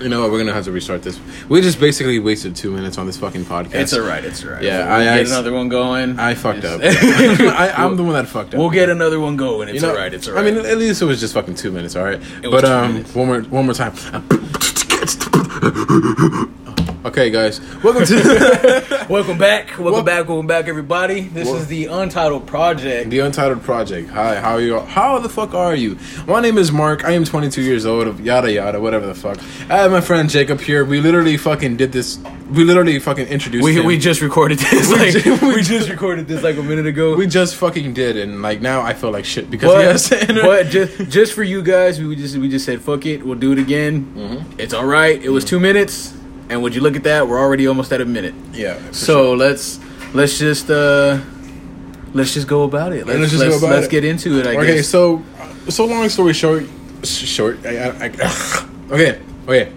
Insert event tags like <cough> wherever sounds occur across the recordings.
You know what? We're gonna have to restart this. We just basically wasted two minutes on this fucking podcast. It's alright. It's alright. Yeah, we'll I- get I- another one going. I fucked up. <laughs> <laughs> I, I'm the one that fucked up. we'll get another one going. It's You know, alright. It's alright. I mean, at least it was just fucking two minutes, all right. was But um, minutes. one more, one more time. <laughs> Okay, guys, <laughs> welcome to <laughs> welcome back. Welcome Wel- back. Welcome back, everybody. This Wel- is the Untitled Project. the Untitled Project. Hi, how are you? How the fuck are you? My name is Mark. I am 22 years old. Yada yada, whatever the fuck. I have my friend Jacob here. We literally fucking did this. We literally fucking introduced. We, him. we just recorded <laughs> this. We Like, ju- we just recorded this like a minute ago. we just fucking did, and like now I feel like shit because but, we have to enter- but just just for you guys, we just we just said fuck it. We'll do it again. Mm-hmm. It's all right. It was two minutes, and would you look at that? We're already almost at a minute. yeah. So let's let's just uh let's just go about it. Let's let's let's, go about let's it. get into it. I okay, guess. so so long story short, short. I, I, I, <sighs> okay, okay.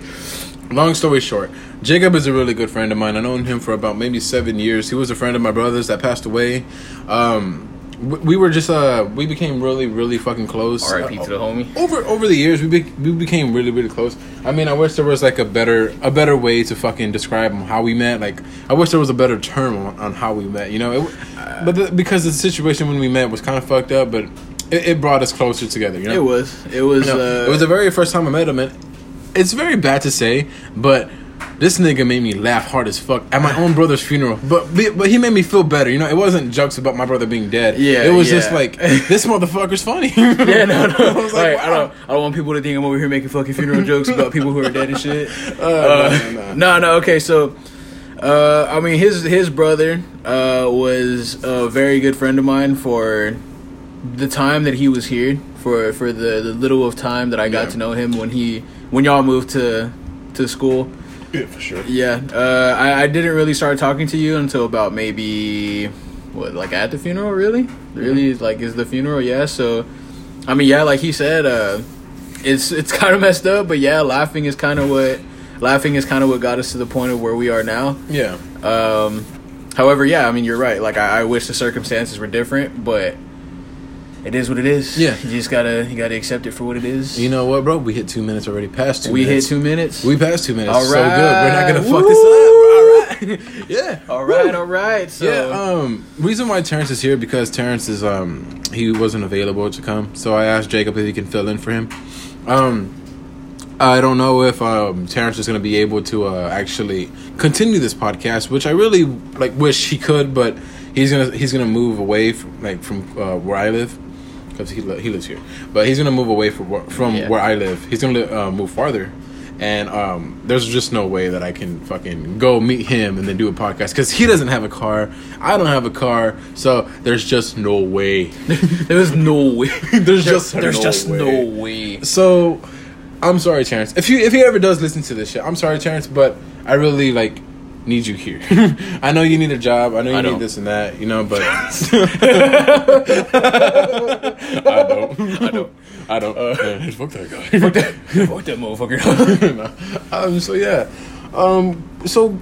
Long story short, Jacob is a really good friend of mine. I've known him for about maybe seven years. He was a friend of my brother's that passed away. Um, we, we were just uh, we became really, really fucking close. R.I.P. Uh, to the homie. over over the years we be, we became really really close i mean i wish there was like a better a better way to fucking describe how we met like i wish there was a better term on, on how we met you know it, but the, because the situation when we met was kind of fucked up but it, it brought us closer together you know It was. It was. You know, uh, it was the very first time i met him and it's very bad to say but this nigga made me laugh hard as fuck at my own brother's funeral, but but he made me feel better. You know, it wasn't jokes about my brother being dead. Yeah, it was just like <laughs> this motherfucker's funny. <laughs> yeah, no, no. <laughs> I was like, Like, I don't. I don't want people to think I'm over here making fucking funeral jokes about people who are dead and shit. Uh, Uh, no, no, no. no, no. Okay, so, uh, I mean, his his brother uh, was a very good friend of mine for the time that he was here. For for the, the little of time that I got Yeah. to know him when he when y'all moved to to school. Yeah, for sure. Yeah, uh, I, I didn't really start talking to you until about maybe what, like at the funeral. Really, really, like is the funeral? Yeah. So, I mean, yeah, like he said, uh, it's it's <laughs> kind of messed up, but yeah, laughing is kind of what laughing is kind of what got us to the point of where we are now. Yeah. Um, however, yeah, I mean, you're right. Like, I, I wish the circumstances were different, but it is what it is. Yeah. you just gotta you gotta accept it for what it is. You know what, bro? We hit two minutes already. Past two we minutes. hit two minutes. We passed two minutes. All right, So good. We're not gonna fuck this up. All right. <laughs> yeah. all right, all right. So Yeah. Um. Reason why Terrence is here because Terrence is um he wasn't available to come, so I asked Jacob if he can fill in for him. Um. I don't know if um, Terrence is going to be able to uh, actually continue this podcast, which I really like. Wish he could, but he's gonna he's gonna move away from like from uh, where I live because he li- he lives here, but he's gonna move away from where, from Yeah. where I live. He's gonna uh, move farther, and um, there's just no way that I can fucking go meet him and then do a podcast because he doesn't have a car. I don't have a car, so there's just no way. <laughs> There's no way. <laughs> There's There- just there's no just way. no way. So, I'm sorry, Terrence. If you if he ever does listen to this shit, I'm sorry, Terrence, but I really like need you here. <laughs> I know you need a job. I know you I need don't. this and that. You know, but <laughs> I don't. I don't. I don't. Uh, <laughs> fuck that guy. Fuck that, fuck that motherfucker. No. um, so yeah. Um. So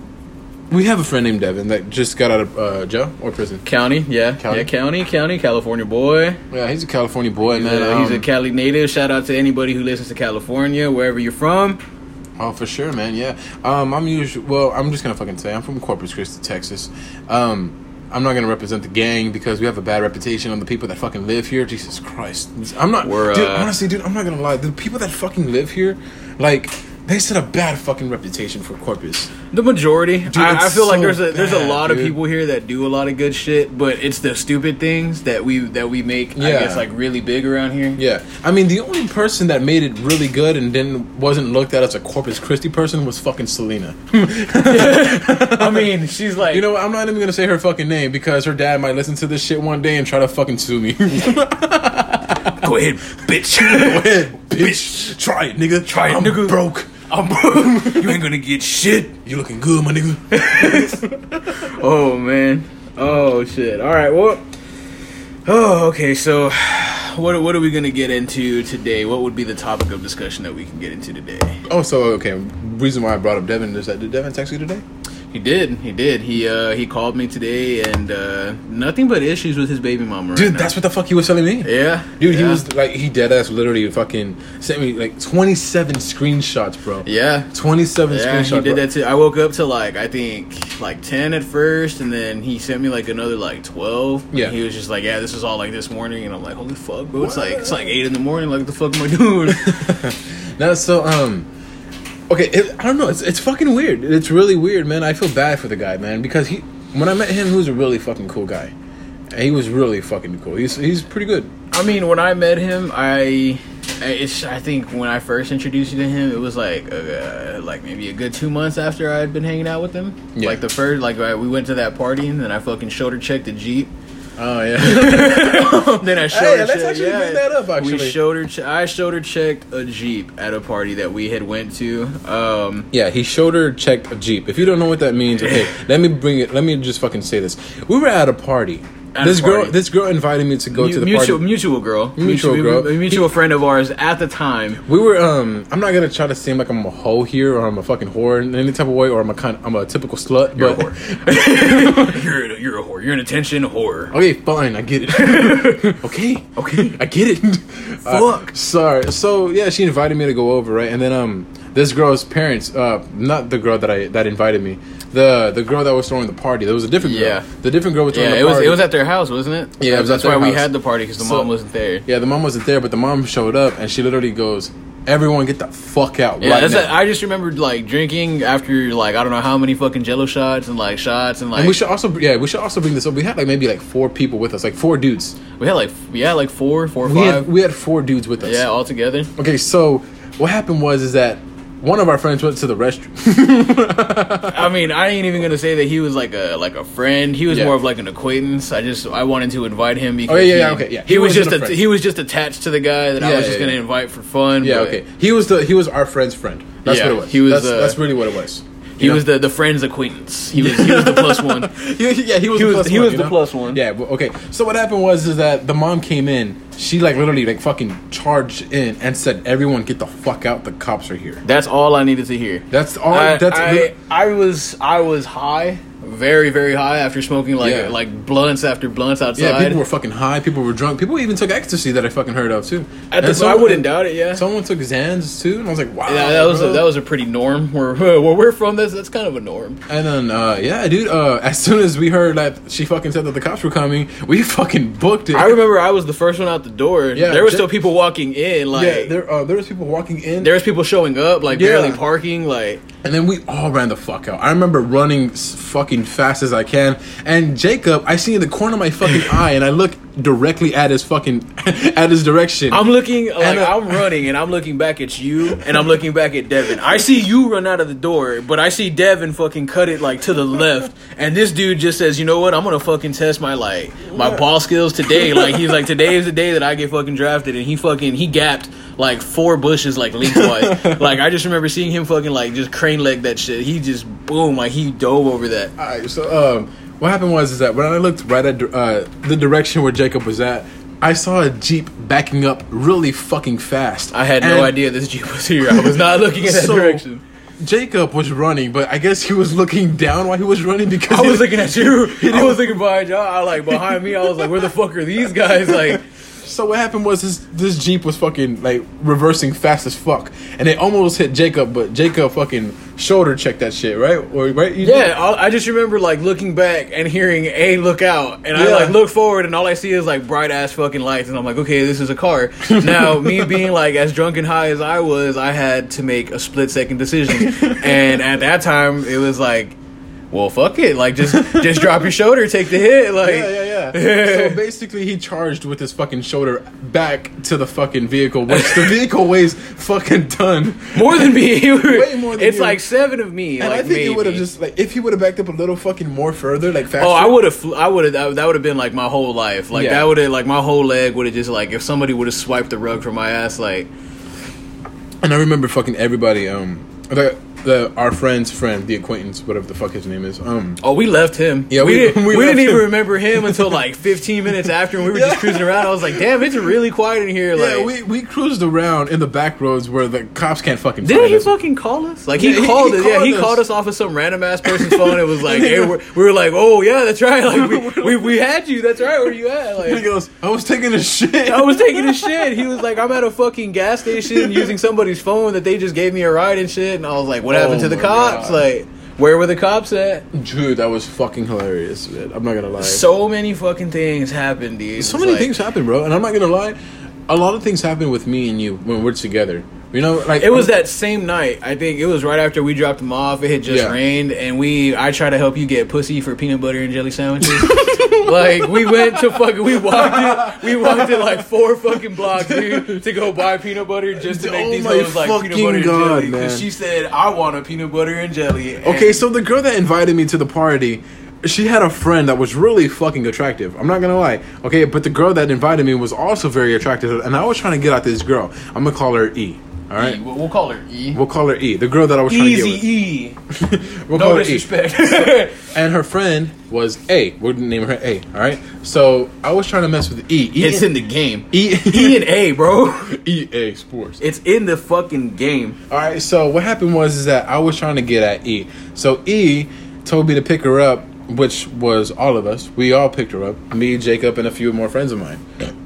we have a friend named Devin that just got out of uh, jail or prison. county, yeah, County. yeah, county, county, California boy. Yeah, he's a California boy, He's, man. a, he's a Um, Cali native. Shout out to anybody who listens to California, wherever you're from. Oh, for sure, man. Yeah. Um, I'm usually well. I'm just gonna fucking say I'm from Corpus Christi, Texas. Um, I'm not gonna represent the gang because we have a bad reputation on the people that fucking live here. Jesus Christ, I'm not. We're, dude, uh, honestly, dude, I'm not gonna lie. The people that fucking live here, like, they set a bad fucking reputation for Corpus. The majority, I, I it's feel like there's a there's a bad, lot of people here that do a lot of good shit, but it's the stupid things that we that we make. I Yeah. guess like really big around here. Yeah, I mean, the only person that made it really good and didn't wasn't looked at as a Corpus Christi person was fucking Selena. <laughs> I <laughs> mean, she's like, You know what? I'm not even gonna say her fucking name because her dad might listen to this shit one day and try to fucking sue me. <laughs> go ahead, bitch. Go ahead, <laughs> bitch. Try it, nigga. Try it, I'm nigga. broke. I'm broke. you ain't gonna get shit. You looking good, my nigga. <laughs> Oh man. Oh shit. All right. Well. Oh, okay. So, what what are we gonna get into today? What would be the topic of discussion that we can get into today? Oh, so okay. Reason why I brought up Devin is that did Devin text you today? He did. He did. He uh he called me today and uh nothing but issues with his baby mama. Right Dude, now. that's what the fuck he was telling me. yeah, Dude, he was like, he dead ass literally fucking sent me like 27 screenshots, bro. yeah. 27 Yeah, screenshots. he did bro. that too. I woke up to like I think like ten at first, and then he sent me like another like twelve. Yeah. he was just like, "Yeah, this is all like this morning," and I'm like, "Holy fuck, bro! It's like it's like eight in the morning. Like, what the fuck am I doing?" <laughs> No, so um, okay, it, I don't know. It's it's fucking weird. It's really weird, man. I feel bad for the guy, man, because he when I met him, he was a really fucking cool guy. And he was really fucking cool. He's he's pretty good. I mean, when I met him, I it's I think when I first introduced you to him, it was like uh, like maybe a good two months after I had been hanging out with him. Yeah. Like the first, like I, we went to that party, and then I fucking shoulder checked the jeep. Oh yeah. <laughs> then I shoulder let's checked. actually yeah, bring that up, Actually, we actually. her. Che- I showed her checked a jeep at a party that we had went to. Um, yeah, he showed her checked a jeep. If you don't know what that means, okay, <laughs> let me bring it. Let me just fucking say this. We were at a party. This girl, this girl invited me to go to the mutual, party. mutual girl, Mutual girl. a mutual friend of ours at the time. We were um I'm not gonna try to seem like I'm a hoe here or I'm a fucking whore in any type of way or I'm a kind I'm a typical slut. You're but a whore. <laughs> you're a, you're a whore. You're an attention whore. Okay, fine, I get it. <laughs> okay, okay, I get it. <laughs> Uh, Fuck. sorry. So yeah, she invited me to go over, right? And then um, this girl's parents, uh, not the girl that I that invited me, the the girl that was throwing the party. There was a different girl. Yeah. the different girl was throwing Yeah, the it was it was at their house, wasn't it? Yeah, it was at that's why we had the party because the So- mom wasn't there. yeah, the mom wasn't there, but the mom showed up and she literally goes, "Everyone, get the fuck out Yeah, right that's now." it. I just remembered like drinking after like I don't know how many fucking Jello shots and like shots and like and we should also, yeah, we should also bring this up. We had like maybe like four people with us, like four dudes. we had like yeah like four four We five had we had four dudes with us. yeah all together. Okay, so what happened was is that one of our friends went to the restroom. <laughs> I mean, I ain't even gonna say that he was like a like a friend. He was Yeah. more of like an acquaintance. I just I wanted to invite him because Oh, yeah, yeah, he, okay, yeah. He, He was just a a he was just attached to the guy that I was just yeah, gonna yeah. invite for fun. yeah, but okay. He was the he was our friend's friend. That's Yeah, what it was. he was, That's, uh, that's really what it was. He was the the friend's acquaintance. He was he was the plus <laughs> one. yeah, yeah, he was He the was- plus he one, was the know? plus one. Yeah, well, okay. So what happened was is that the mom came in. She like literally like fucking charged in and said, "Everyone, get the fuck out! The cops are here." That's all I needed to hear. That's all. I, that's I, I was I was high, very very high after smoking like Yeah. like blunts after blunts outside. yeah. People were fucking high. People were drunk. People even took ecstasy that I fucking heard of too. At the, And so I wouldn't doubt it. Yeah, Someone took Xans too, and I was like, "Wow." yeah that was a, that was a pretty norm. <laughs> Where where we're from, that's that's kind of a norm. And then, uh, yeah, dude. Uh, as soon as we heard that she fucking said that the cops were coming, we <laughs> fucking booked it. I remember I was the first one out the door. Yeah, there were still people walking in. Like yeah, there, uh, there was people walking in, there was people showing up, like Yeah. barely parking. Like and then we all ran the fuck out. I remember running s- fast as I can, and Jacob, I see in the corner of my fucking eye, and I look directly at his fucking <laughs> at his direction. I'm looking, like And, uh, I'm running, and I'm looking back at you, and I'm looking back at Devin. I see you run out of the door, but I see Devin fucking cut it like to the left, and this dude just says, "You know what? I'm gonna fucking test my like my ball skills today." Like he's like, "Today is the day that I get fucking drafted," and he fucking he gapped like four bushes like lengthwise. <laughs> like I just remember seeing him fucking like just crane leg that shit. He just boom, like he dove over that. All right, so um, what happened was is that when I looked right at uh, the direction where Jacob was at, I saw a jeep backing up really fucking fast. I had no idea this jeep was here. I was not looking in that So, direction. Jacob was running, but I guess he was looking down while he was running because I he was looking at you. <laughs> I was looking behind y'all. I like behind me. I was like, "Where the fuck are these guys?" Like, So what happened was this this jeep was fucking like reversing fast as fuck, and it almost hit Jacob, but Jacob fucking shoulder checked that shit, right? Or right? You yeah. I I just remember like looking back and hearing a look out, and I like look forward, and all I see is like bright ass fucking lights, and I'm like, "Okay, this is a car." <laughs> Now, me being like as drunk and high as I was, I had to make a split second decision, <laughs> and at that time, it was like. Well, fuck it. Like, just just drop your shoulder, take the hit. Like, Yeah, yeah, yeah. <laughs> so basically, he charged with his fucking shoulder back to the fucking vehicle, which the vehicle weighs fucking ton. more than me. <laughs> Way more than <laughs> it's you. like seven of me. And like, I think he would have just like if he would have backed up a little fucking more further, like faster. Oh, I would have. Fl- I would have. That, would have been like my whole life. Like Yeah. that would have like my whole leg would have just like if somebody would have swiped the rug from my ass. Like And I remember fucking everybody. Um, the, the our friend's friend, the acquaintance, whatever the fuck his name is. Um, Oh, we left him. Yeah, we, we- didn't, <laughs> we we, didn't left even remember him until like 15 minutes after, and we were Yeah. just cruising around. I was like, "Damn, it's really quiet in here." Like, yeah, we we cruised around in the back roads where the cops can't fucking. didn't he us. fucking call us? Like he Yeah, he- called he us. yeah, he called called us. us off of some random ass person's phone. It was <laughs> like, "Hey, we're, we were like, oh yeah, that's right. Like we, <laughs> we we had you. That's right. Where you at?" Like He goes, I was taking a shit. I was taking a shit. He was like, I'm at a fucking gas station using somebody's phone that they just gave me a ride and shit. And I was like, what happened Oh to the cops? God. Like, where were the cops at? Dude, that was fucking hilarious. Man. I'm not gonna lie. So many fucking things happened, dude. so It's many like- things happen, bro. And I'm not gonna lie. A lot of things happen with me and you when we're together. You know, like It was that same night. I think it was right after we dropped them off. It had just Yeah. rained, and we I tried to help you get pussy for peanut butter and jelly sandwiches. <laughs> like we went to fucking we walked it we walked it like four fucking blocks, dude, to go buy peanut butter just to make Oh these my hoes like peanut butter and jelly. man. she said I want a peanut butter and jelly. And Okay, so the girl that invited me to the party, she had a friend that was really fucking attractive. I'm not gonna lie. Okay, but the girl that invited me was also very attractive, and I was trying to get at this girl. I'm gonna call her E. All right, E, we'll, we'll call her E. we'll call her E. The girl that I was trying to E. get <laughs> with. We'll No call her E. disrespect. <laughs> And her friend was A. We're gonna name her A. All right. So I was trying to mess with E. E it's in the game. E. E and A, bro. <laughs> EA Sports. It's in the fucking game. All right. So what happened was is that I was trying to get at E. So E told me to pick her up, which was all of us. We all picked her up. Me, Jacob, and a few more friends of mine.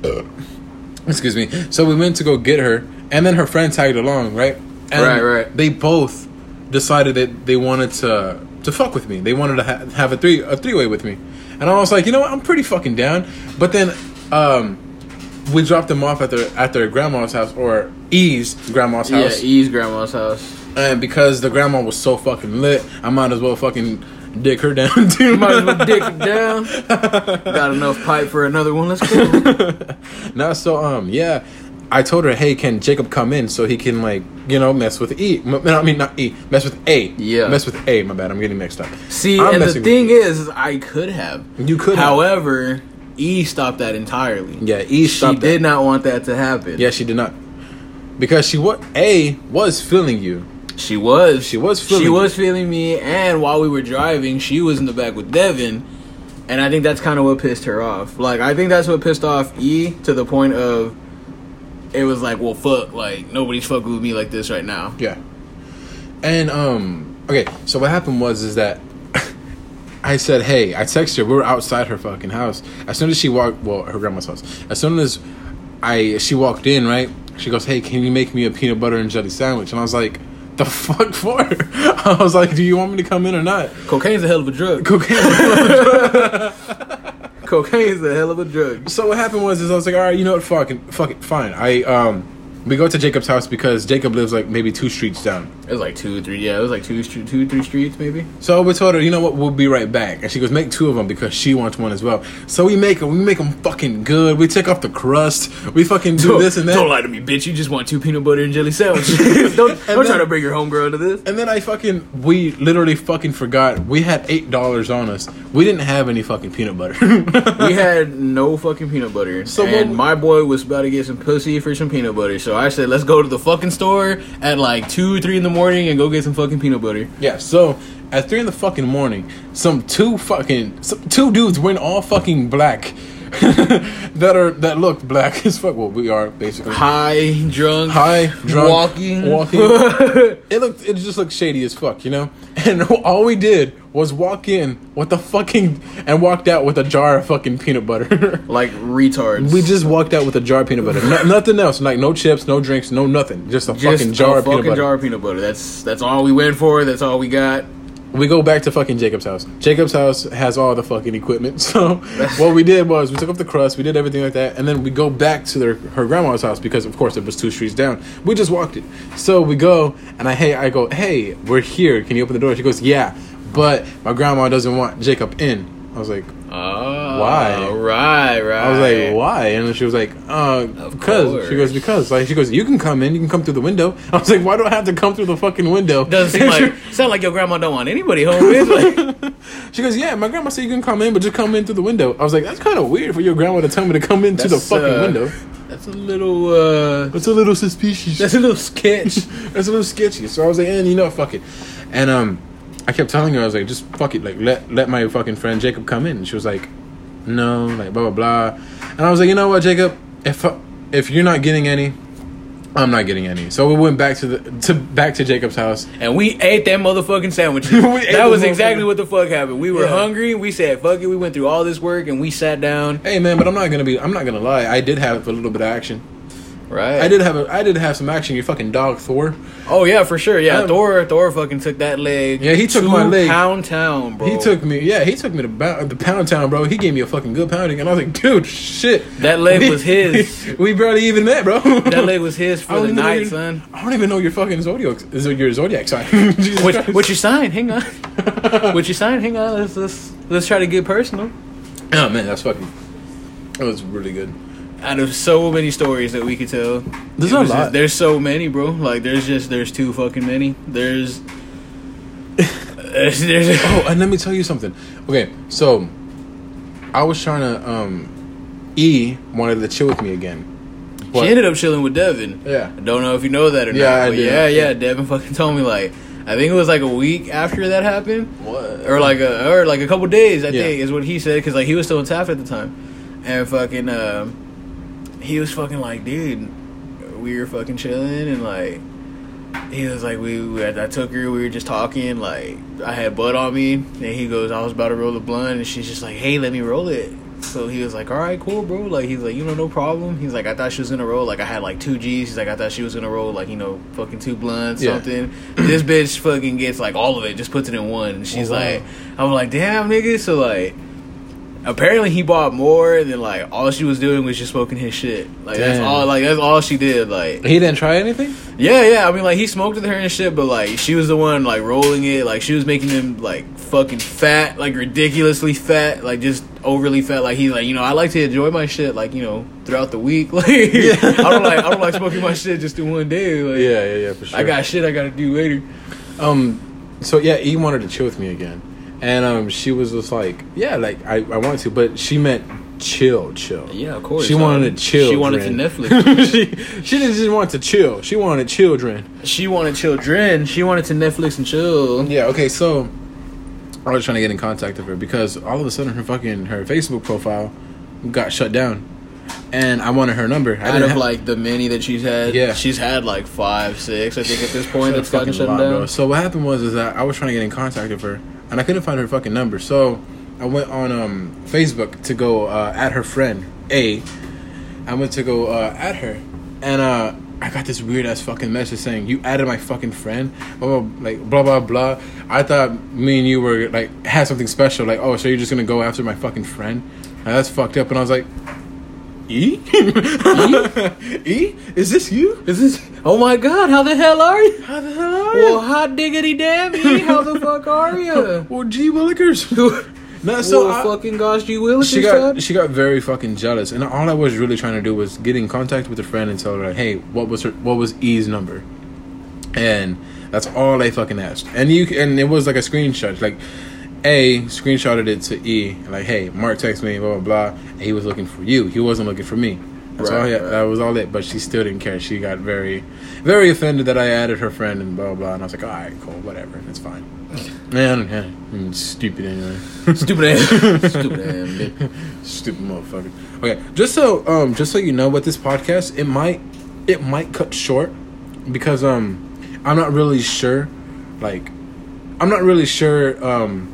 <coughs> Excuse me. So we went to go get her, and then her friend tagged along, right? And Right, right. They both decided that they wanted to to fuck with me. They wanted to ha- have a three a three way with me, and I was like, you know what? I'm pretty fucking down. But then, um, we dropped them off at their at their grandma's house or E's grandma's house. Yeah, E's grandma's house. And because the grandma was so fucking lit, I might as well fucking dick her down <laughs> too. Might as well dick it down. Got enough pipe for another one. Let's go. <laughs> now, so um, yeah, I told her, hey, can Jacob come in so he can like you know mess with E? M- I mean not E, mess with A. Yeah. mess with A. My bad, I'm getting mixed up. See, I'm and the thing is, is, I could have. You could have. However, E stopped that entirely. Yeah, E stopped. She stopped did not want that to happen. Yeah, she did not. Because she what A was feeling you. She was. She was Feeling She was feeling me, and while we were driving, she was in the back with Devin, and I think that's kind of what pissed her off. Like, I think that's what pissed off E to the point of it was like, well, fuck, like nobody's fucking with me like this right now. Yeah. And um okay, so what happened was is that <laughs> I said, "Hey," I texted her. We were outside her fucking house. As soon as she walked, well, her grandma's house. As soon as I she walked in, right? She goes, "Hey, can you make me a peanut butter and jelly sandwich?" And I was like, "The <laughs> fuck for?" I was like, "Do you want me to come in or not?" Cocaine's a hell of a drug. Cocaine. <laughs> Cocaine's a hell of a drug. so what happened was is I was like, "All right, you know what? Fucking, fuck it, fine." I um, we go to Jacob's house because Jacob lives like maybe two streets down. It was like two, three. Yeah, it was like two, two, three streets maybe. So we told her, you know what, we'll be right back. And she goes, make two of them because she wants one as well. So we make them, we make them fucking good. We take off the crust. We fucking do this and that. Don't lie to me, bitch. You just want two peanut butter and jelly sandwiches. <laughs> don't don't then- try to bring your homegirl to this. And then I fucking, we literally fucking forgot. We had eight dollars on us. We didn't have any fucking peanut butter. we <laughs> had no fucking peanut butter. So and my boy was about to get some pussy for some peanut butter. So I said, let's go to the fucking store at like two, three in the morning and go get some fucking peanut butter. yeah. So at three in the fucking morning, some two fucking, some, two dudes went all fucking black. <laughs> that are that look black as fuck. Well, we are basically High, drunk, high, drunk, walking, walking. <laughs> it looked, it just looked shady as fuck, you know. And <laughs> all we did was walk in with the fucking and walked out with a jar of fucking peanut butter. like retards. we just walked out with a jar of peanut butter, no, nothing else, like no chips, no drinks, no nothing, just a just fucking jar a of peanut fucking butter. jar of peanut butter. That's that's all we went for. That's all we got. We go back to fucking Jacob's house. Jacob's house has all the fucking equipment. <laughs> So what we did was we took up the crust, we did everything like that, and then we go back to their her grandma's house because of course it was two streets down. We just walked it. So we go and I hey I go, Hey, we're here. Can you open the door? She goes, Yeah. But my grandma doesn't want Jacob in. I was like Oh, Why? Right, right. I was like, why? And then she was like, uh, because. She goes, because. Like, she goes, you can come in, you can come through the window. <laughs> I was like, why do I have to come through the fucking window? Doesn't seem like <laughs> sound like your grandma don't want anybody home. Like, <laughs> She goes, yeah, my grandma said you can come in, but just come in through the window. I was like, that's kind of weird for your grandma to tell me to come into the fucking uh, window. That's a little. uh It's a little suspicious. That's a little sketch. That's a little sketchy. So I was like, and you know, fuck it. And um, I kept telling her, I was like, just fuck it, like let let my fucking friend Jacob come in. And she was like, no, like blah blah blah. And I was like, you know what, Jacob, if if you're not getting any, I'm not getting any. So we went back to the to back to Jacob's house. and we ate that motherfucking sandwich. <laughs> That was exactly what the fuck happened. We were Yeah. hungry. We said, fuck it. We went through all this work and we sat down. Hey man, but I'm not gonna be. I'm not gonna lie. I did have a little bit of action. Right. I did have a. I did have some action. Your fucking dog Thor. Oh, yeah, for sure. Yeah, Um, Thor Thor fucking took that leg. Yeah, he took to my leg. Pound Town, bro. He took me. Yeah, he took me to ba- the pound town, bro. He gave me a fucking good pounding, and I was like, dude, shit. That leg was his. <laughs> we barely even met, bro. That leg was his <laughs> I for the night, your- son. I don't even know your fucking zodiac. Is your zodiac sign? <laughs> What, Christ. what you sign? Hang on. what you sign? Hang on. Let's let's let's try to get personal. Oh man, that's fucking. That was really good. Out of so many stories that we could tell, There's a lot. just- there's so many, bro. Like there's just there's too fucking many. There's there's, there's <laughs> Oh, and let me tell you something. Okay, so I was trying to. um E wanted to chill with me again. she ended up chilling with Devin. Yeah. I don't know if you know that or Yeah, not. I but do. yeah, yeah. Devin fucking told me like I think it was like a week after that happened. What? or like a or like a couple days. I Yeah. think is what he said because like he was still in Taft at the time, and fucking um, he was fucking like, dude, we were fucking chilling and like. He was like, we, we. I took her. We were just talking. Like, I had bud on me, and he goes, I was about to roll the blunt, and she's just like, hey, let me roll it. So he was like, all right, cool, bro. Like, he's like, you know, no problem. He's like, I thought she was gonna roll. Like, I had like two G's. He's like, I thought she was gonna roll like, you know, fucking two blunts, Yeah. something. this bitch fucking gets like all of it, just puts it in one. And she's Oh, wow. like, I'm like, damn, nigga. So like, apparently he bought more, and then like all she was doing was just smoking his shit. Like that's all. Like that's all she did. Like He didn't try anything. yeah, yeah. I mean, like he smoked with her and shit, but like she was the one like rolling it. Like she was making him like fucking fat, like ridiculously fat, like just overly fat. Like he's like, you know, I like to enjoy my shit, like you know, throughout the week. <laughs> Like I don't like, I don't like smoking my shit just in one day. Like, Yeah, yeah, yeah, for sure. I got shit I gotta do later. Um, so yeah, he wanted to chill with me again, and um, she was just like, yeah, like I, I want to, but she meant chill, chill. Yeah, of course. She wanted to chill. She wanted to <laughs> Netflix. she she didn't just want to chill. She wanted children. she wanted children. She wanted to Netflix and chill. Yeah. Okay. So I was trying to get in contact with her because all of a sudden her fucking her Facebook profile got shut down, and I wanted her number. I Out of have- like the many that she's had, Yeah. she's had like five, six, I think at this point. That's gotten fucking shut lot, down. bro. So what happened was is that I was trying to get in contact with her, and I couldn't find her fucking number. So I went on um, Facebook to go uh, at her friend A. I went to go uh, at her, and uh, I got this weird ass fucking message saying you added my fucking friend, blah, blah, like blah blah blah. I thought me and you were like had something special, like oh, so you're just gonna go after my fucking friend? Now, that's fucked up. And I was like, E, <laughs> E, is this you? Is this? Oh my god! How the hell are you? How the hell are you? Well, hot diggity damn E, how the fuck are you? <laughs> Well, G Willikers. <laughs> no, so So I- fucking gosh, you Willikers. she got she got very fucking jealous, and all I was really trying to do was get in contact with a friend and tell her, like, hey, what was her what was E's number, and that's all I fucking asked. And you and it was like a screenshot, like. A screenshotted it to E, like, "Hey, Mark texted me, blah blah blah. And he was looking for you. He wasn't looking for me. That's all. Right, He, right. That was all it. But she still didn't care. She got very, very offended that I added her friend and blah blah. blah. And I was like, "All right, cool, whatever, it's fine." Man, yeah, I'm stupid anyway. <laughs> stupid ass, stupid ass. Stupid motherfucker. Okay, just so um, just so you know, with this podcast, it might it might cut short because um, I'm not really sure. Like, I'm not really sure. Um,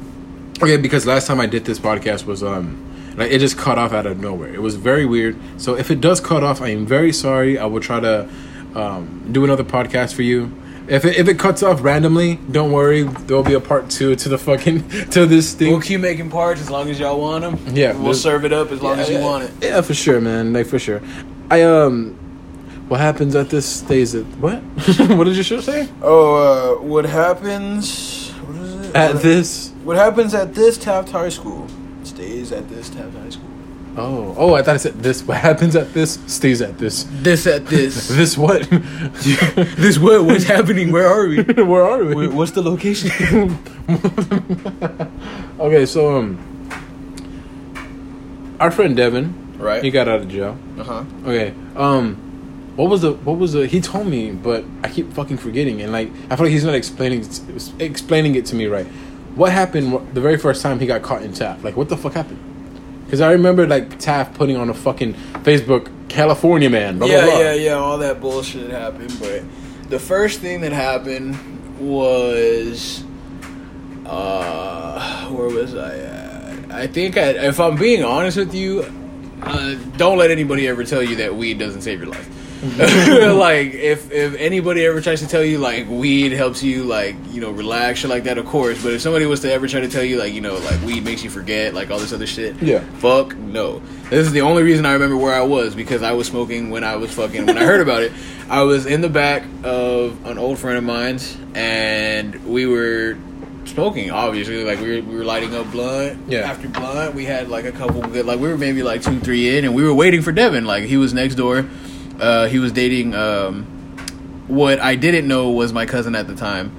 okay, because last time I did this podcast was um, like it just cut off out of nowhere. It was very weird. So if it does cut off, I am very sorry. I will try to um, do another podcast for you. If it, if it cuts off randomly, don't worry. There will be a part two to the fucking <laughs> to this thing. We'll keep making parts as long as y'all want them. Yeah, we'll serve it up as long as you yeah, want it. Yeah, for sure, man. Like for sure. I um, what happens at this stays at what? <laughs> what did your show say? Oh, uh, what happens? What is it? At what, this. What happens at this Taft High School stays at this Taft High School. Oh, oh! I thought it said this. What happens at this stays at this. This at this. <laughs> This what? <laughs> this what? What's happening? Where are we? <laughs> Where are we? Where- What's the location? okay, so um, our friend Devin, Right. He got out of jail. Uh huh. Okay. Um, what was the what was the? He told me, but I keep fucking forgetting, and like I feel like he's not explaining explaining it to me right. What happened the very first time he got caught in Taft? Like, what the fuck happened? Because I remember like Taft putting on a fucking Facebook California man. Blah, yeah, blah, blah. yeah, yeah. All that bullshit happened, but the first thing that happened was, uh, where was I at? I think I, if I'm being honest with you, uh, don't let anybody ever tell you that weed doesn't save your life. <laughs> like if if anybody ever tries to tell you like weed helps you like you know relax or like that of course. But if somebody was to ever try to tell you like you know like weed makes you forget like all this other shit Yeah. fuck no. This is the only reason i remember where i was because i was smoking when i was fucking when i heard about it. I was in the back of an old friend of mine's and we were smoking obviously. Like we were, we were lighting up blunt Yeah. after blunt. We had like a couple good like we were maybe like two three in and we were waiting for devin. Like he was next door uh, he was dating um, what I didn't know was my cousin at the time,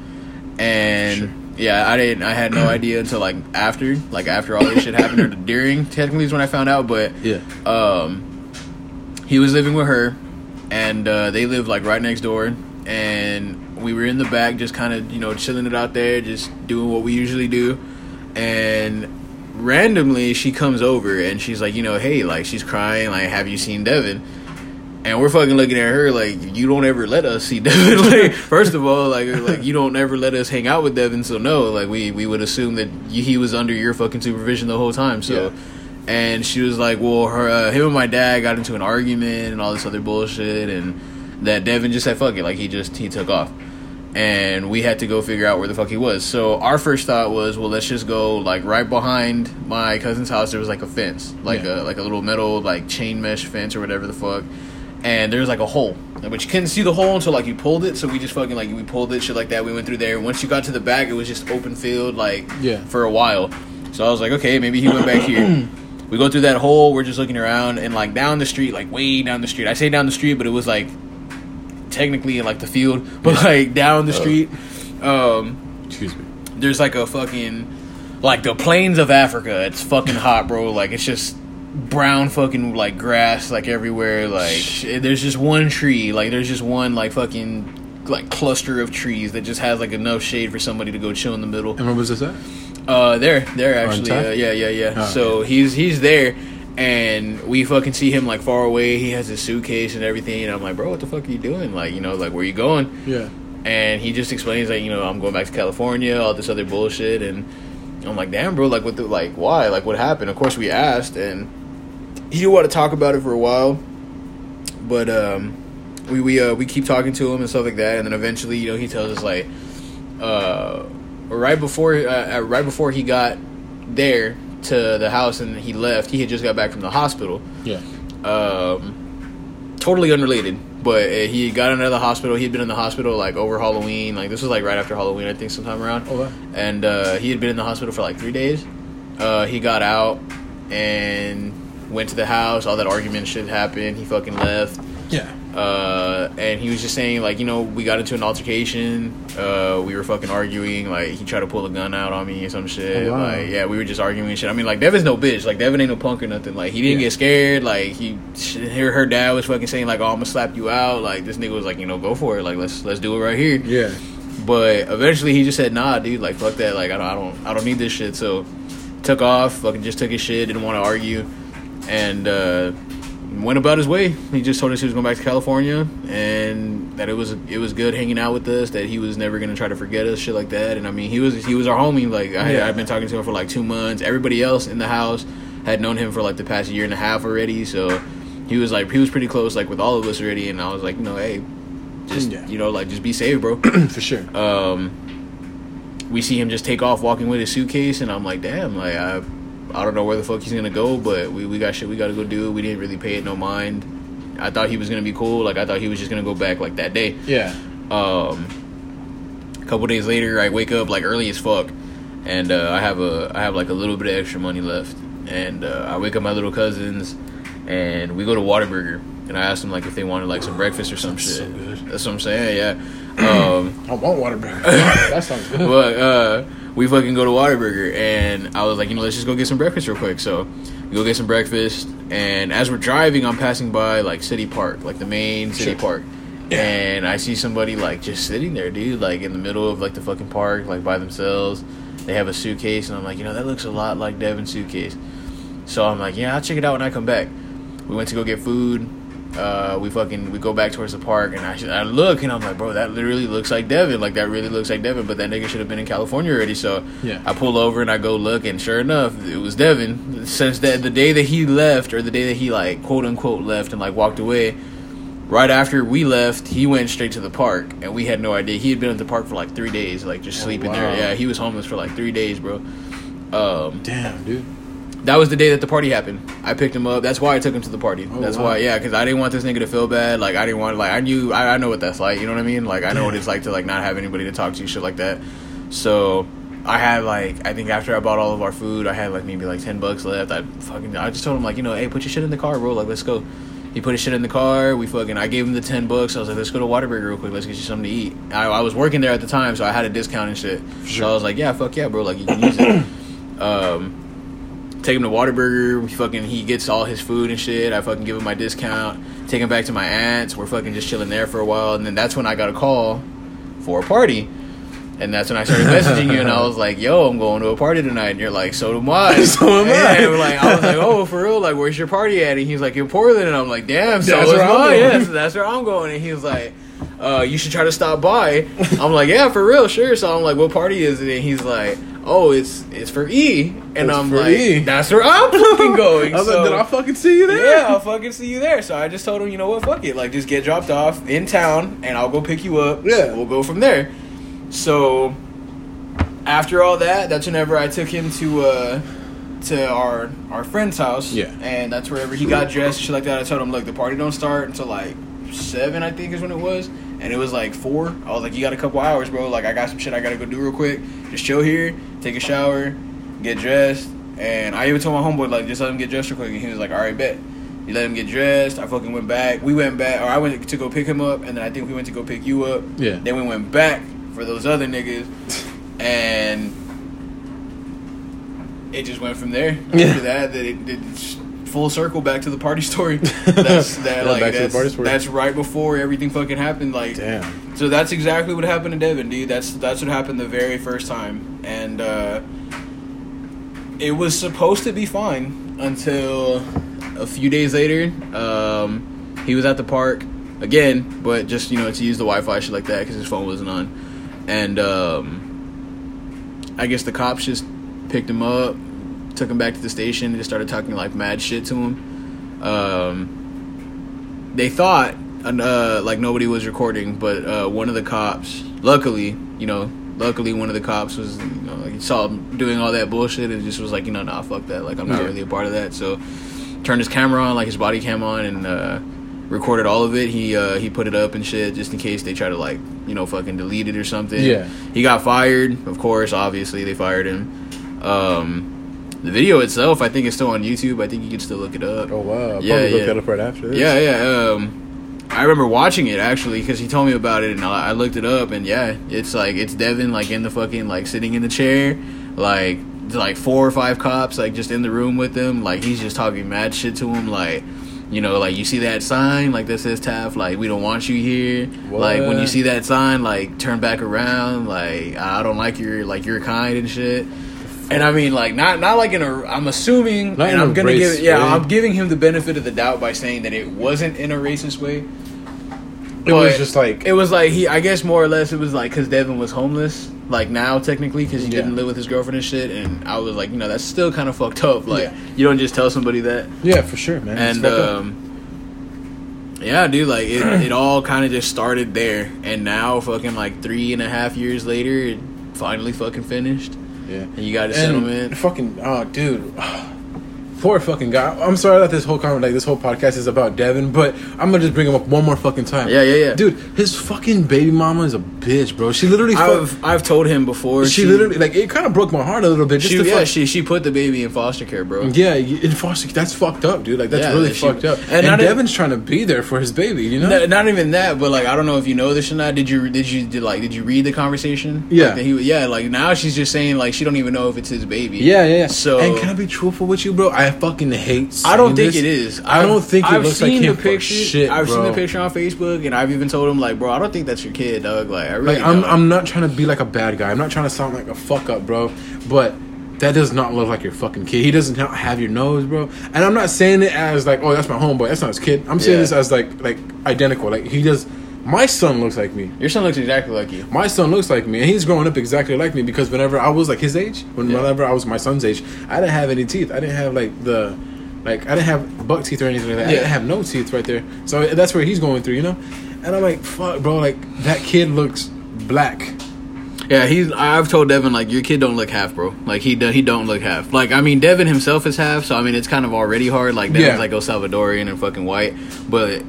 and yeah, I didn't. I had no <clears throat> idea until like after, like after all this shit happened or during. Technically, is when I found out. But Yeah. um, he was living with her, and uh, they lived like right next door, and we were in the back, just kind of you know chilling it out there, just doing what we usually do, and randomly she comes over and she's like, you know, hey, like she's crying, like, have you seen Devin? And we're fucking looking at her like you don't ever let us see <laughs> Devin. like first of all, like like you don't ever let us hang out with Devin. So no, like we we would assume that he was under your fucking supervision the whole time. So, Yeah. and she was like, well, her uh, him and my dad got into an argument and all this other bullshit, and that Devin just said fuck it, like he just he took off. And we had to go figure out where the fuck he was. So our first thought was, well, let's just go like right behind my cousin's house. There was like a fence, like Yeah. a like a little metal like chain mesh fence or whatever the fuck and there's like a hole but you couldn't see the hole until like you pulled it. So we just fucking like we pulled it shit like that. We went through there. Once you got to the back it was just open field like Yeah. for a while. So i was like okay maybe he went back here. <clears throat> We go through that hole. We're just looking around and like down the street like way down the street. I say down the street but it was like technically in like the field <laughs> but like down the street. Um Excuse me. there's like a fucking like the plains of Africa. It's fucking hot, bro. Like it's just brown fucking like grass like everywhere. Like there's just one tree. Like there's just one like fucking like cluster of trees that just has like enough shade for somebody to go chill in the middle. And where was this at? Uh, there, there actually. Uh, yeah, yeah, yeah. Oh, so he's he's there, and we fucking see him like far away. He has his suitcase and everything, and I'm like, bro, what the fuck are you doing? Like, you know, like where you going? Yeah. and he just explains like you know I'm going back to California, all this other bullshit, and I'm like, damn, bro, like what the like why like what happened? Of course we asked, and he didn't want to talk about it for a while, but um, we we uh we keep talking to him and stuff like that, and then eventually you know he tells us like uh right before uh, uh, right before he got there to the house and he left, he had just got back from the hospital Yeah. um, totally unrelated. But uh, he got out of the hospital. He had been in the hospital like over Halloween. Like this was like right after Halloween, I think, sometime around. Oh, wow. And uh, he had been in the hospital for like three days. Uh, he got out and went to the house. All that argument shit happened. He fucking left. Yeah. Uh, and he was just saying like you know we got into an altercation. Uh, we were fucking arguing. Like he tried to pull a gun out on me or some shit. Oh, wow. Like yeah, we were just arguing and shit. I mean like Devin's no bitch. Like Devin ain't no punk or nothing. Like he didn't Yeah. get scared. Like he her her dad was fucking saying like oh I'm gonna slap you out. Like this nigga was like you know go for it. Like let's let's do it right here. Yeah. But eventually he just said, "Nah, dude, like fuck that. Like I don't, I don't, I don't need this shit." So took off, fucking just took his shit, didn't want to argue, and uh, went about his way. He just told us he was going back to California and that it was it was good hanging out with us. That he was never gonna try to forget us, shit like that. And I mean, he was he was our homie. Like I, Yeah. I've been talking to him for like two months. Everybody else in the house had known him for like the past year and a half already. So he was like he was pretty close like with all of us already. And I was like, you know, hey. Just Yeah. you know, like just be safe, bro <clears throat> For sure. um, we see him just take off walking with his suitcase, and I'm like, damn, like I, I don't know where the fuck he's gonna go, but we, we got shit we gotta go do. We didn't really pay it no mind. I thought he was gonna be cool. Like I thought he was just gonna go back like that day. Yeah. Um, a couple days later, I wake up like early as fuck, and uh, I have a I have like a little bit of extra money left, and uh, I wake up my little cousins, and we go to Whataburger, and I asked them like if they wanted like some breakfast or some Sounds shit. so. That's what I'm saying. Yeah. Um, <clears throat> I want Whataburger. <laughs> that sounds good. but uh, we fucking go to Whataburger, and I was like, you know, let's just go get some breakfast real quick. So we go get some breakfast, and as we're driving, I'm passing by like City Park, like the main City Sure. Park. And I see somebody like just sitting there, dude, like in the middle of like the fucking park, like by themselves. They have a suitcase, and I'm like, you know, that looks a lot like Devin's suitcase. So I'm like, yeah, I'll check it out when I come back. We went to go get food. Uh, we fucking we go back towards the park, and I, I look, and I'm like, bro, that literally looks like Devin. Like that really looks like Devin. But that nigga should have been in California already. So Yeah. I pull over and I go look, and sure enough, it was Devin. Since that the day that he left, or the day that he like quote unquote left and like walked away, right after we left, he went straight to the park, and we had no idea. He had been at the park for like three days, like just Oh, sleeping wow. there. Yeah, he was homeless for like three days, bro. Um, Damn, dude. That was the day that the party happened. I picked him up. That's why I took him to the party. Oh, That's wow. why, yeah, because I didn't want this nigga to feel bad. Like I didn't want, like I knew, I, I know what that's like. You know what I mean? Like I know what it's like to like not have anybody to talk to, shit like that. So I had like, I think after I bought all of our food, I had like maybe like ten bucks left. I fucking, I just told him like, you know, hey, put your shit in the car, bro. Like let's go. He put his shit in the car. We fucking, I gave him the ten bucks. I was like, let's go to Whataburger real quick. Let's get you something to eat. I, I was working there at the time, so I had a discount and shit. Sure. So I was like, yeah, fuck yeah, bro. Like you can use it. <coughs> um, take him to Whataburger. We fucking he gets all his food and shit. I fucking give him my discount. Take him back to my aunt's. We're fucking just chilling there for a while, and then that's when I got a call for a party. And that's when I started <laughs> messaging you, and I was like, "Yo, I'm going to a party tonight." And you're like, "So am I." <laughs> So am I. And like, I was like, "Oh, for real? Like, where's your party at?" And he's like, "In Portland." And I'm like, "Damn, so That's is where I'm mine. going. Yes, that's where I'm going." And he was like, uh, "You should try to stop by." I'm like, "Yeah, for real, sure." So I'm like, "What party is it?" And he's like, "Oh, it's it's for E." And It's I'm like, E. "That's where I'm <laughs> fucking going." I was So- like, did I fucking see you there? yeah, I'll fucking see you there. So I just told him, you know what, fuck it. Like, just get dropped off in town, and I'll go pick you up. Yeah. we'll go from there. So after all that, that's whenever I took him to uh to our our friend's house. Yeah. and that's wherever he got dressed, shit like that. I told him, look, the party don't start until like seven, I think is when it was. And it was like four. I was like, you got a couple hours, bro. Like, I got some shit I gotta go do real quick. Just chill here, take a shower, get dressed. And I even told my homeboy, like, just let him get dressed real quick. And he was like, all right, bet. You let him get dressed. I fucking went back. We went back, or I went to go pick him up, and then I think we went to go pick you up. Yeah. Then we went back for those other niggas, and it just went from there. Yeah. That, that it, it full circle back to the party <laughs> story. <laughs> That's that Yeah, like back to the that's, that's right before everything fucking happened. Like Damn. so that's exactly what happened to Devin, dude. That's that's what happened the very first time, and uh, it was supposed to be fine until a few days later. Um, he was at the park again, but just you know to use the Wi-Fi shit like that because his phone wasn't on, and um, I guess the cops just picked him up, took him back to the station, and just started talking like mad shit to him. Um, they thought uh, like nobody was recording, but uh, one of the cops, luckily, you know, luckily one of the cops was, you know, like saw him doing all that bullshit and just was like, you know, nah, fuck that, like I'm not Yeah. really a part of that. So turned his camera on, like his body cam on, and uh, recorded all of it. He uh, he put it up and shit just in case they try to like, you know, fucking delete it or something. Yeah. He got fired, of course. Obviously, they fired him. Um, the video itself, I think, is still on YouTube. I think you can still look it up. Oh wow. I'll Yeah, probably look yeah. at it right after this. Yeah, yeah. Um, I remember watching it actually because he told me about it, and I, I looked it up, and yeah, it's like it's Devin like in the fucking like sitting in the chair, like like four or five cops like just in the room with him, like he's just talking mad shit to him, like. You know, like you see that sign, like that says Taft, like we don't want you here. Like when you see that sign, like turn back around, like I don't like your like your kind and shit. And I mean, like not not like in a. I'm assuming, Not and in a I'm gonna give. Yeah, way. I'm giving him the benefit of the doubt by saying that it wasn't in a racist way. It was just like It was like he, I guess more or less, it was like because Devin was homeless, like now technically because he Yeah. didn't live with his girlfriend and shit. And I was like, you know, that's still kind of fucked up. Like Yeah. you don't just tell somebody that. yeah, for sure, man. And um, yeah, dude, like it, it all kind of just started there, and now fucking like three and a half years later, it finally fucking finished. Yeah. And you got a And settlement. Fucking oh, dude. Poor fucking guy. I'm sorry that this whole comment, like this whole podcast is about Devin, but I'm gonna just bring him up one more fucking time. Yeah, yeah, yeah. Dude, his fucking baby mama is a bitch, bro. She literally. fuck- I've I've told him before. she, literally like it kind of broke my heart a little bit. Just she yeah fuck- she she put the baby in foster care, bro. yeah, in foster. That's fucked up, dude. Like that's Yeah, really that she- fucked up. and And, not Devin's trying to be there for his baby. You know. No, not even that, but like I don't know if you know this or not. Did you did you did like did you read the conversation? Yeah. Like, that he yeah. Like now she's just saying like she don't even know if it's his baby. yeah, yeah, yeah. So and can I be truthful with you, bro? I fucking hate. I don't think this. it is. I don't think it I've looks like seen him the picture. shit, I've seen the picture on Facebook, and I've even told him like, bro, I don't think that's your kid, dog. Like I really Like I'm. I'm not trying to be like a bad guy. I'm not trying to sound like a fuck up, bro. But that does not look like your fucking kid. He doesn't have your nose, bro. And I'm not saying it as like, oh, that's my homeboy. That's not his kid. I'm saying Yeah. this as like, like identical. Like he does. My son looks like me. Your son looks exactly like you. My son looks like me, and he's growing up exactly like me. Because whenever I was like his age, when Yeah. whenever I was my son's age, I didn't have any teeth. I didn't have like the, like I didn't have buck teeth or anything like that. I didn't have no teeth right there. So that's where he's going through, you know. And I'm like, fuck, bro. Like that kid looks black. Yeah, he's. I've told Devin like your kid don't look half, bro. Like he do, he don't look half. Like I mean, Devin himself is half, so I mean it's kind of already hard. Like Devin's Yeah. like El Salvadorian and fucking white, but.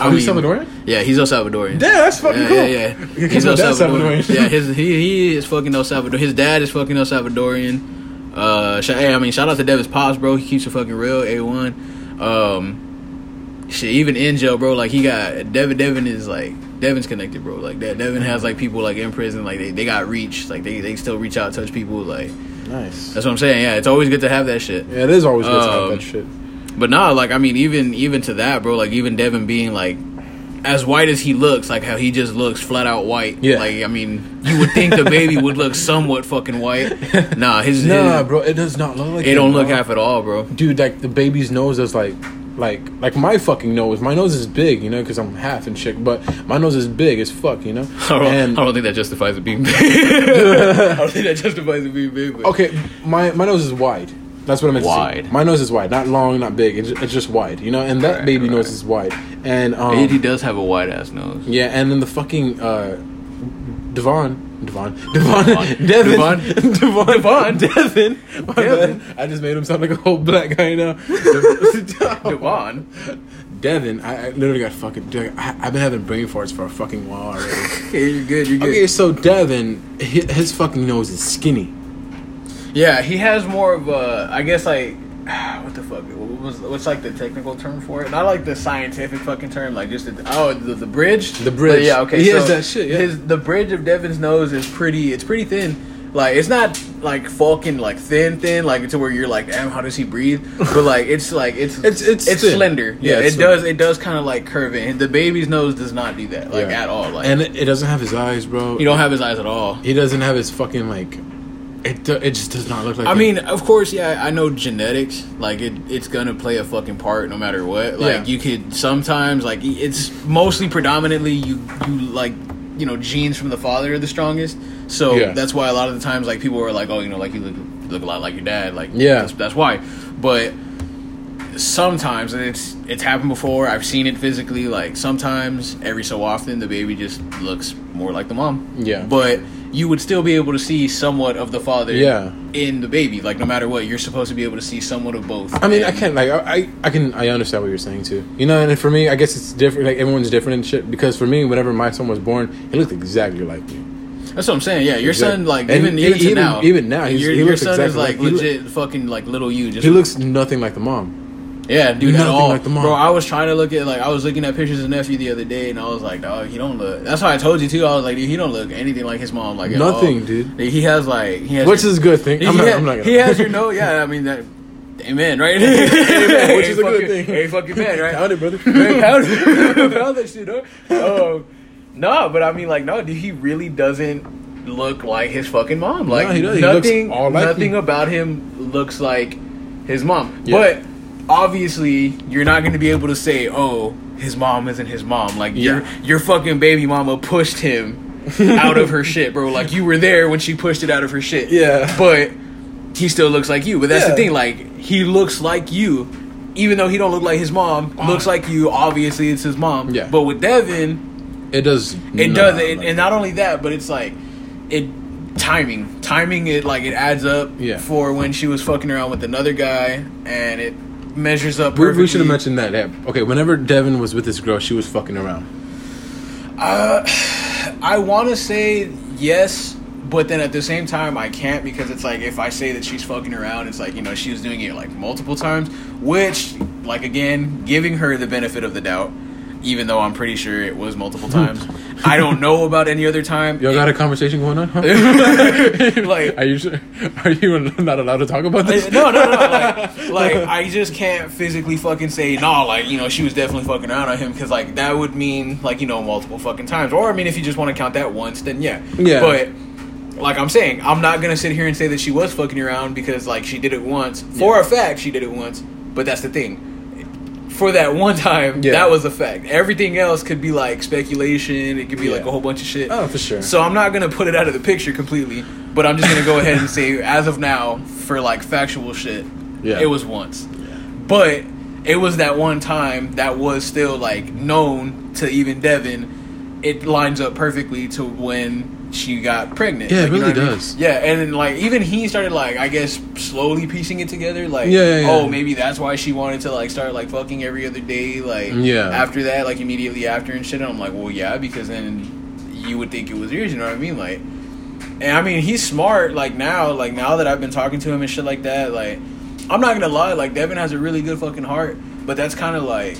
I he's Salvadorian? Yeah, he's El Salvadorian. Yeah, that's fucking yeah, cool. Yeah, yeah. Because <laughs> He's El Salvadorian. Salvadorian. yeah, his he he is fucking El Salvador. His dad is fucking El Salvadorian. Uh, sh- hey, I mean, shout out to Devin's pops, bro. He keeps it fucking real. A one. Um, shit, even in jail, bro. Like he got Devin. Devin is like Devin's connected, bro. Like that. Devin has like people like in prison. Like they, they got reach. Like they they still reach out, touch people. Like Nice. that's what I'm saying. Yeah, it's always good to have that shit. Yeah, it is always good to have Um, that shit. But nah, like I mean, even even to that, bro. Like even Devin being like as white as he looks, like how he just looks flat out white. Yeah. Like I mean, you would think the baby would look somewhat fucking white. <laughs> Nah, his, Nah, his bro, it does not look like it don't look half at all, bro. Dude, like the baby's nose is like, like, like my fucking nose. My nose is big, you know, because I'm half and shit. But my nose is big as fuck, you know. <laughs> I don't, And I don't think that justifies it being big. <laughs> I don't think that justifies it being big. But okay, my my nose is wide. That's what I meant to Wide. say. My nose is wide, not long, not big. It's, it's just wide, you know. And that Right, baby right. nose is wide. And um, he does have a wide ass nose. Yeah, and then the fucking uh, Devon, Devon, <laughs> Devon, Devon. Devon, Devon. <laughs> My Devin. bad. I just made him sound like a whole black guy now. <laughs> Devon. Devin, I, I literally got fucking. Dude, I, I've been having brain farts for a fucking while already. Okay, you're good. You're good. okay, so Devon, hi- his fucking nose is skinny. Yeah, he has more of a. I guess like. <sighs> What the fuck? What was what's like the technical term for it? Not like the scientific fucking term, like just the, oh the, the bridge. The bridge. But yeah, okay. He so has that shit, yeah. His the bridge of Devin's nose is pretty. It's pretty thin. Like it's not like fucking like thin, thin, like to where you're like, damn, how does he breathe? <laughs> But like it's like it's It's- it's it's slender. Yeah, Yeah, it does it does kind of like curve in. The baby's nose does not do that like Yeah. at all. Like And it, it doesn't have his eyes, bro. He don't have his eyes at all. He doesn't have his fucking like. It do, it just does not look like. I him. mean, of course, yeah, I know genetics. Like it, it's gonna play a fucking part no matter what. Like Yeah. you could sometimes, like it's mostly predominantly you, you like, you know, genes from the father are the strongest. So Yeah. that's why a lot of the times, like people are like, oh, you know, like you look look a lot like your dad. Like Yeah. that's, that's why. But sometimes and it's it's happened before. I've seen it physically. Like sometimes, every so often, the baby just looks more like the mom. Yeah. but. You would still be able to see somewhat of the father Yeah. in the baby. Like no matter what, you're supposed to be able to see somewhat of both. I mean, I can't like I, I can I understand what you're saying too. You know, and for me, I guess it's different. Like everyone's different and shit. Because for me, whenever my son was born, he looked exactly like me. That's what I'm saying. Yeah, your Exactly. son, like And even even, even- now, even now, he's- your, he your son is like like- legit fucking like little you. Just He looks nothing like the mom. Yeah, dude, at all. like the mom. Bro, I was trying to look at like I was looking at pictures of nephew the other day, and I was like, dog, he don't look. That's why I told you too. I was like, dude, he don't look anything like his mom. Like Nothing, dude. He has like he has Which is a good thing. He, I'm not, I'm not gonna. he has your nose. Yeah, I mean that. Amen, right? <laughs> Amen, which is a <laughs> good thing. Hey, fucking man, right? Pound it, brother. <laughs> Pound, pound that shit up. Um, no, but I mean, like, no, dude, he really doesn't look like his fucking mom. Like, No, he doesn't. He looks nothing, like nothing about him looks like his mom. Yeah. But obviously, you're not going to be able to say, "Oh, his mom isn't his mom." Like, your Yeah. your fucking baby mama pushed him <laughs> out of her shit, bro. Like, you were there when she pushed it out of her shit. Yeah. but he still looks like you. But that's the thing, like, he looks like you. Even though he don't look like his mom, uh-huh. looks like you. Obviously, it's his mom. Yeah. But with Devin, It does. it does, it, like and not only that, but it's like it timing, timing it like it adds up Yeah. for when she was fucking around with another guy, and it measures up. We, we should have mentioned that. Yeah. Okay, whenever Devin was with this girl, she was fucking around. Uh, <sighs> I want to say yes, but then at the same time I can't because it's like if I say that she's fucking around, it's like you know she was doing it like multiple times, which like again giving her the benefit of the doubt, even though I'm pretty sure it was multiple <laughs> times. I don't know about any other time. Y'all got a conversation going on? Huh? <laughs> like are you sure? Are you not allowed to talk about this? no, no, no. Like, like I just can't physically fucking say no. Like you know, she was definitely fucking around on him because like that would mean like you know multiple fucking times. Or I mean, if you just want to count that once, then yeah. Yeah. But like I'm saying, I'm not gonna sit here and say that she was fucking around because like she did it once. For Yeah. a fact, she did it once. But that's the thing. For that one time, Yeah. that was a fact. Everything else could be like speculation. It could be like a whole bunch of shit. Oh, for sure. So I'm not gonna put it out of the picture completely, but I'm just gonna go ahead and <laughs> say, as of now, for like factual shit, Yeah. it was once. But it was that one time that was still like known to even Devin. It lines up perfectly to when she got pregnant. Yeah, it Like, you know really I mean? does. Yeah, and then like even he started like I guess slowly piecing it together. Like, Yeah, yeah, yeah. oh, maybe that's why she wanted to like start like fucking every other day. Like, Yeah. after that, like immediately after and shit. And I'm like, well, yeah, because then you would think it was yours. You know what I mean? Like, and I mean he's smart. Like now, like now that I've been talking to him and shit like that, like I'm not gonna lie. Like Devin has a really good fucking heart, but that's kind of like.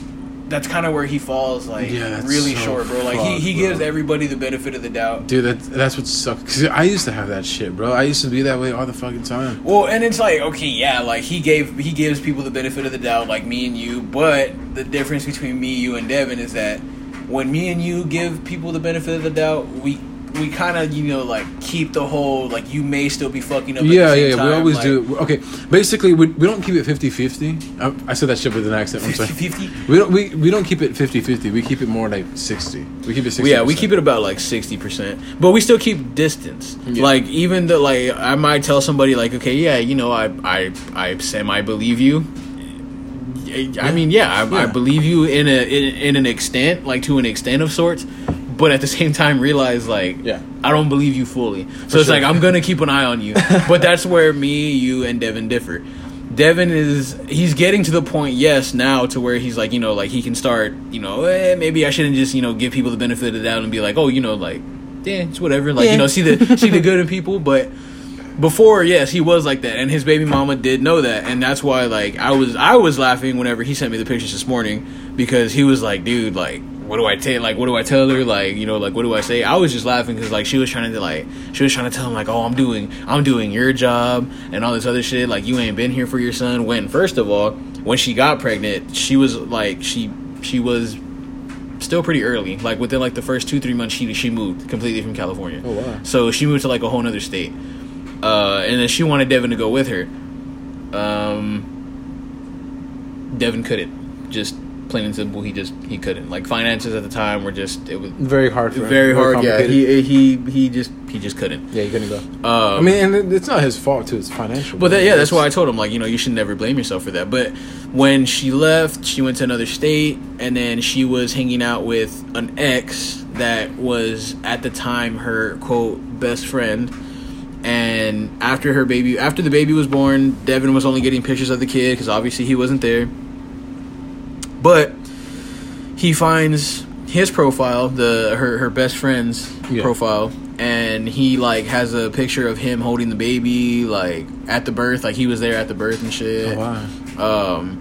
That's kind of where he falls, like Yeah, really so short, bro. Like he, he bro. gives everybody the benefit of the doubt. Dude, that, that's what sucks. Cause I used to have that shit, bro. I used to be that way all the fucking time. Well, and it's like, okay, yeah, like he gave he gives people the benefit of the doubt, like me and you. But the difference between me, you, and Devin is that when me and you give people the benefit of the doubt, we we kind of you know like keep the whole like you may still be fucking up. Yeah, yeah, yeah. We always like, do. Okay, basically, we, we don't keep it 50-50. I, I said that shit with an accent. I'm sorry. 50-50? We don't we, we don't keep it 50-50. We keep it more like 60. We keep it 60. Yeah, we keep it about like sixty percent, but we still keep distance. Yeah. Like even the like, I might tell somebody like, okay, yeah, you know, I I I semi believe you. I mean, yeah, I, I believe you in a in, in an extent, like to an extent of sorts, but at the same time realize like, Yeah. I don't believe you fully. So it's sure. like I'm gonna keep an eye on you, <laughs> but that's where me, you, and Devin differ. Devin is he's getting to the point, yes, now to where he's like, you know, like he can start, you know, eh, maybe I shouldn't just, you know, give people the benefit of the doubt and be like, oh, you know, like, yeah, it's whatever, like, Yeah. you know, see the <laughs> see the good in people, but before, yes, he was like that, and his baby mama did know that, and that's why, like, I was I was laughing whenever he sent me the pictures this morning because he was like, dude, like, what do I tell, like, what do I tell her, like, you know, like, what do I say? I was just laughing because like she was trying to like she was trying to tell him like, oh, I'm doing I'm doing your job and all this other shit, like, you ain't been here for your son. When first of all, when she got pregnant, she was like, she she was still pretty early. Like within like the first two three months, she she moved completely from California. Oh, wow. So she moved to like a whole other state, uh, and then she wanted Devin to go with her. Um, Devin couldn't. Just plain and simple, he just he couldn't. Like finances at the time were just it was very hard for him. very hard. Yeah, he he he just he just couldn't. yeah, he couldn't go. Um, I mean, and it's not his fault too. It's financial. but that, yeah, that's why I told him like you know you should never blame yourself for that. But when she left, she went to another state, and then she was hanging out with an ex that was at the time her quote best friend. And after her baby, after the baby was born, Devin was only getting pictures of the kid because obviously he wasn't there. But he finds his profile, the her her best friend's Yeah. profile, and he like has a picture of him holding the baby like at the birth, like he was there at the birth and shit. Oh, wow. Um,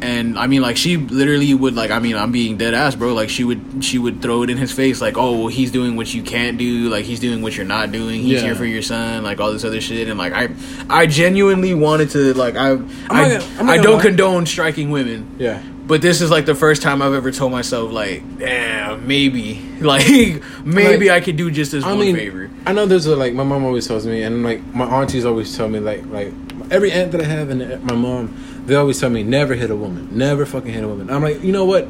and I mean, like she literally would like. I mean, I'm being dead ass, bro. Like she would, she would throw it in his face, like, "Oh, well, he's doing what you can't do. Like he's doing what you're not doing. He's Yeah. here for your son. Like all this other shit." And like I, I genuinely wanted to like I, I, not gonna- I'm I don't lie. condone striking women. Yeah. But this is like the first time I've ever told myself, like, damn, maybe, <laughs> like, maybe Like, I could do just this I one mean, favor. I know there's a like my mom always tells me, and like my aunties always tell me, like like every aunt that I have and my mom, they always tell me never hit a woman, never fucking hit a woman. I'm like, you know what?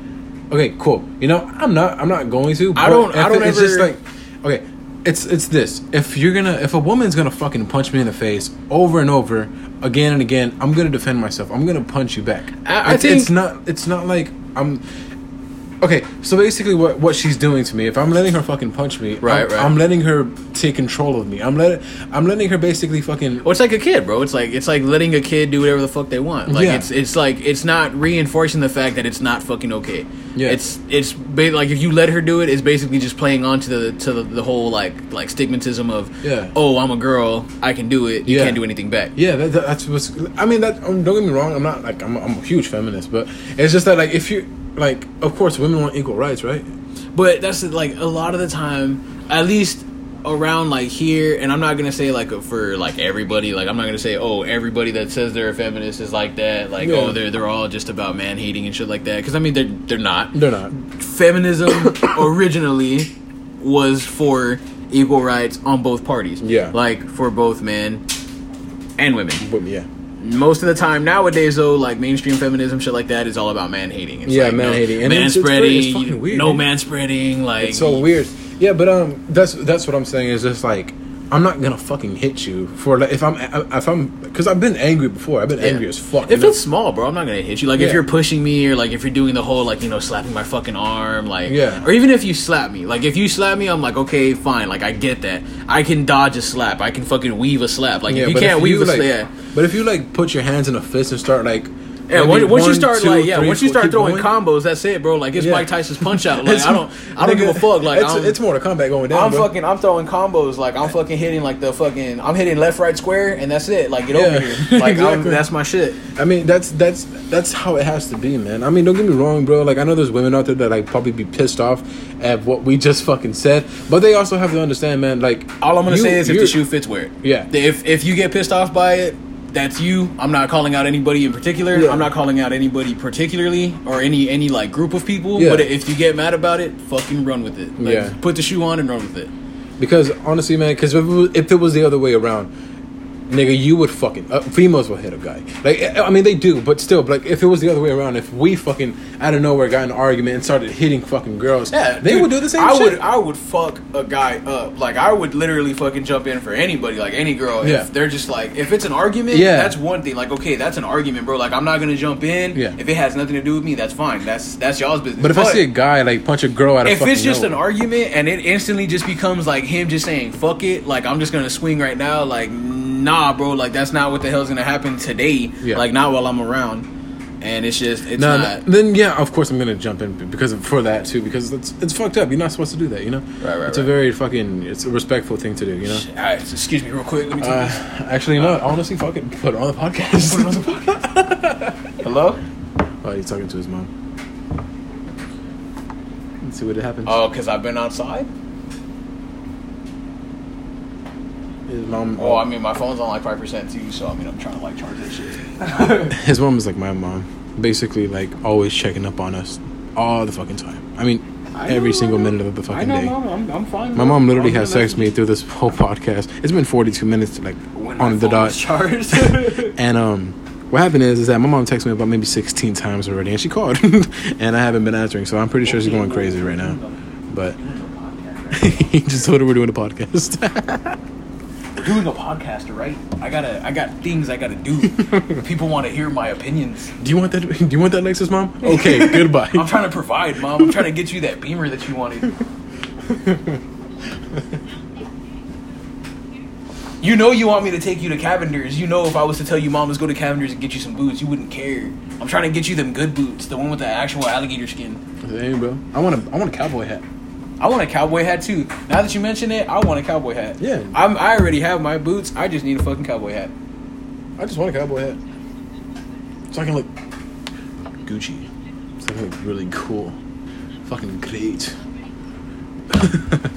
Okay, cool. You know, I'm not, I'm not going to. I don't- I don't It's just ever- like, okay, it's it's this. If you're gonna, if a woman's gonna fucking punch me in the face over and over, again and again, I'm gonna defend myself. I'm gonna punch you back. I- I it's, think- it's not, it's not like I'm. Okay, so basically, what what she's doing to me, if I'm letting her fucking punch me, Right, I'm, right. I'm letting her take control of me. I'm letting I'm letting her basically fucking. Well, it's like a kid, bro. It's like it's like letting a kid do whatever the fuck they want. Like Yeah. it's it's like it's not reinforcing the fact that it's not fucking okay. Yeah. It's it's ba- like if you let her do it, it's basically just playing on to the to the, the whole like like stigmatism of Yeah. oh I'm a girl I can do it you Yeah. can't do anything back. Yeah, that, that- that's what's. I mean, that um, don't get me wrong. I'm not like I'm, I'm a huge feminist, but it's just that like if you like, of course, women want equal rights, right? But that's like a lot of the time, at least around like here, and I'm not gonna say like for like everybody. Like I'm not gonna say oh everybody that says they're a feminist is like that. Like oh, Yeah. oh they're they're all just about man hating and shit like that. Because I mean they're they're not. They're not. Feminism <coughs> originally was for equal rights on both parties. Yeah. like for both men and women. Yeah, Most of the time nowadays, though, like mainstream feminism, shit like that, is all about man hating. Yeah, like, man it's very- spreading, it's fucking weird, no man spreading. Like it's so weird. Yeah, but um, that's that's what I'm saying is just like I'm not gonna fucking hit you for like if I'm if I'm because I've been angry before. I've been angry as fuck. If it's small, bro, I'm not gonna hit you. Like if you're pushing me, or like if you're doing the whole like you know slapping my fucking arm, like Yeah. or even if you slap me, like if you slap me, I'm like okay, fine, like I get that. I can dodge a slap. I can fucking weave a slap. Like yeah, if you can't if weave you, a like, slap, yeah. But if you like put your hands in a fist and start like Yeah, once, once you start two, like yeah, three, once you start throwing going, combos, that's it, bro. Like it's Yeah. Mike Tyson's punch out. <laughs> Like I don't, I don't give a fuck. Like it's, it's more to combat going down. I'm bro. fucking, I'm throwing combos. Like I'm fucking hitting like the fucking, I'm hitting left, right, square, and that's it. Like get over here. <laughs> Like exactly. that's my shit. I mean, that's that's that's how it has to be, man. I mean, don't get me wrong, bro. Like, I know there's women out there that like probably be pissed off at what we just fucking said, but they also have to understand, man. Like, All I'm gonna you- say is if the shoe fits, wear it. Yeah. If if you get pissed off by it, that's you. I'm not calling out anybody in particular. Yeah. I'm not calling out anybody particularly or any any like group of people. Yeah. But if you get mad about it, fucking run with it. Like, Yeah. Put the shoe on and run with it. because honestly, man, because if, if it was the other way around. Nigga, you would fucking uh, females will hit a guy. Like I mean, they do, but still, like if it was the other way around, if we fucking out of nowhere got in an argument and started hitting fucking girls, Yeah, they dude, would do the same I shit. would I would fuck a guy up. Like I would literally fucking jump in for anybody, like any girl. Yeah. If they're just like if it's an argument, Yeah. that's one thing. Like okay, that's an argument, bro. Like I'm not gonna jump in. Yeah. If it has nothing to do with me, that's fine. That's that's y'all's business. but if I see a guy like punch a girl out of if it's just an argument and it instantly just becomes like him just saying fuck it, like I'm just gonna swing right now, like nah, bro, like that's not what the hell's gonna happen today. Yeah. Like not while I'm around. And it's just it's No, not. then yeah, of course I'm gonna jump in because of, for that too because it's it's fucked up. You're not supposed to do that, you know. Right, right, It's a very fucking it's a respectful thing to do, you know. Alright, so excuse me real quick. Let me take Uh, this. actually, you know, what? honestly, fuck it, put it on the podcast. Put it on the podcast. <laughs> Hello? oh, he's talking to his mom. Let's see what happens. Oh, because I've been outside? His mom. Oh, I mean, my phone's on like 5% too, so I mean, I'm trying to like charge that shit. <laughs> his mom is like my mom, basically like always checking up on us all the fucking time. I mean, every single minute of the fucking day. I'm, I'm fine. My mom literally has texted me through this whole podcast. It's been 42 minutes, like on the dot. charged. <laughs> And um, what happened is, is that my mom texted me about maybe 16 times already, and she called, <laughs> and I haven't been answering. So I'm pretty sure she's going crazy right now. But he just told her we're doing a podcast. Doing a podcast, right? I gotta, I got things I gotta do. <laughs> People want to hear my opinions. do you want that? <laughs> Do you want that, Lexus, mom? Okay, <laughs> goodbye. I'm trying to provide, mom. I'm trying to get you that beamer that you wanted. You know you want me to take you to Cavender's. You know if I was to tell you, mom, let's go to Cavender's and get you some boots, you wouldn't care. I'm trying to get you them good boots, the one with the actual alligator skin. Hey, bro. I want a, I want a cowboy hat. I want a cowboy hat too. Now that you mention it, I want a cowboy hat. Yeah. I'm, I already have my boots. I just need a fucking cowboy hat. I just want a cowboy hat, so I can look Gucci. So I can look really cool, fucking great. <laughs>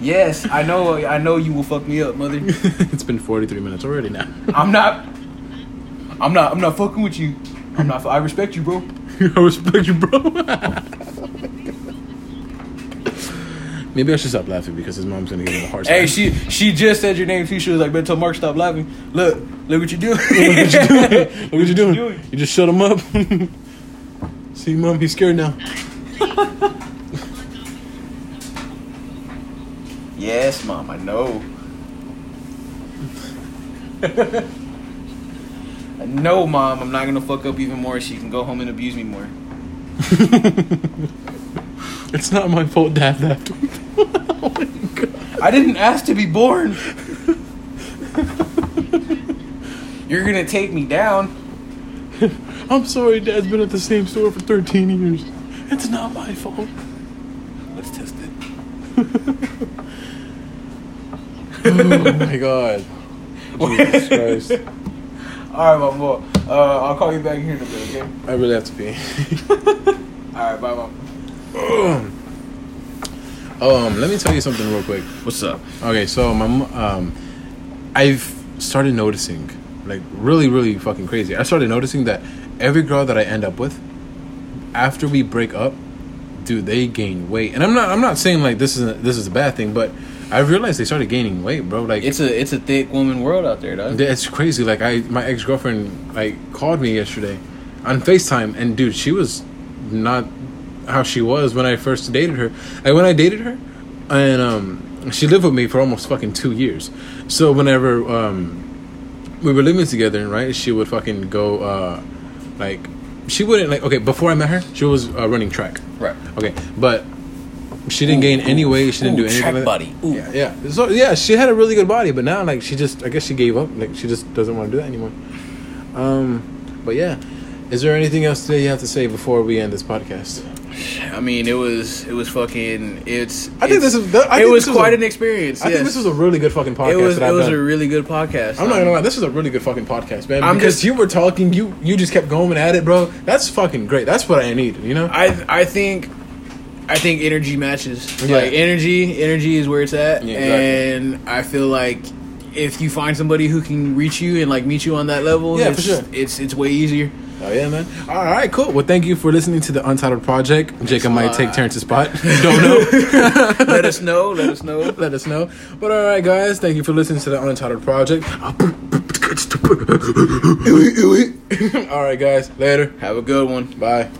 Yes, I know. I know you will fuck me up, mother. <laughs> it's been 43 minutes already now. <laughs> I'm not. I'm not. I'm not fucking with you. I'm not. I respect you, bro. I respect you, bro. Maybe I should stop laughing because his mom's gonna give him a hard time. Hey, she she just said your name too. She was like, "Better tell Mark stop laughing." Look, look what you doing. <laughs> Look what you doing. <laughs> Look what you doing. doing? You just shut him up. <laughs> See, mom, he's scared now. yes, mom. I know. I know, mom. I'm not gonna fuck up even more. She can go home and abuse me more. It's not my fault dad left. oh my god. I didn't ask to be born. You're gonna take me down. I'm sorry dad's been at the same store for 13 years. It's not my fault. Let's test it. Oh my god. Jesus Christ. <laughs> All right, my boy. Uh, I'll call you back here in a bit, okay? I really have to pee. <laughs> All right, bye, bye. Um, let me tell you something real quick. What's up? Okay, so my um, I've started noticing, like really, really fucking crazy. I started noticing that every girl that I end up with, after we break up, dude, they gain weight. And I'm not, I'm not saying like this is a, this is a bad thing, but I realized they started gaining weight, bro. Like It's a it's a thick woman world out there, dog. it's crazy. Like I, my ex girlfriend like called me yesterday on Facetime, and dude, she was not how she was when I first dated her. Like when I dated her, and um, she lived with me for almost fucking two years. So whenever um, we were living together, right, she would fucking go uh, like she wouldn't like okay before I met her, she was uh, running track. Right. Okay, but she didn't gain any weight. She didn't do anything. track like body. Ooh. Yeah, yeah. So yeah, she had a really good body, but now like she just, I guess she gave up. Like she just doesn't want to do that anymore. Um, but yeah, is there anything else today you have to say before we end this podcast? I mean, it was it was fucking. It's. I think it's- this is. I it think was was quite a- an experience. I yes. think this was a really good fucking podcast. It was. It was done. a really good podcast. I'm not gonna um, lie. This is a really good fucking podcast, man. I'm because just- you were talking, you you just kept going at it, bro. That's fucking great. That's what I need. You know. I I think I think energy matches. Yeah. Like energy, energy is where it's at, Yeah, exactly. and I feel like if you find somebody who can reach you and like meet you on that level, Yeah, it's, for sure. it's it's way easier. Oh yeah, man. All right, cool. Well, thank you for listening to the Untitled Project. Jacob might take Terrence's spot. <laughs> <laughs> Don't know. <laughs> let us know. Let us know. Let us know. But all right, guys, thank you for listening to the Untitled Project. all right, guys. Later. Have a good one. Bye.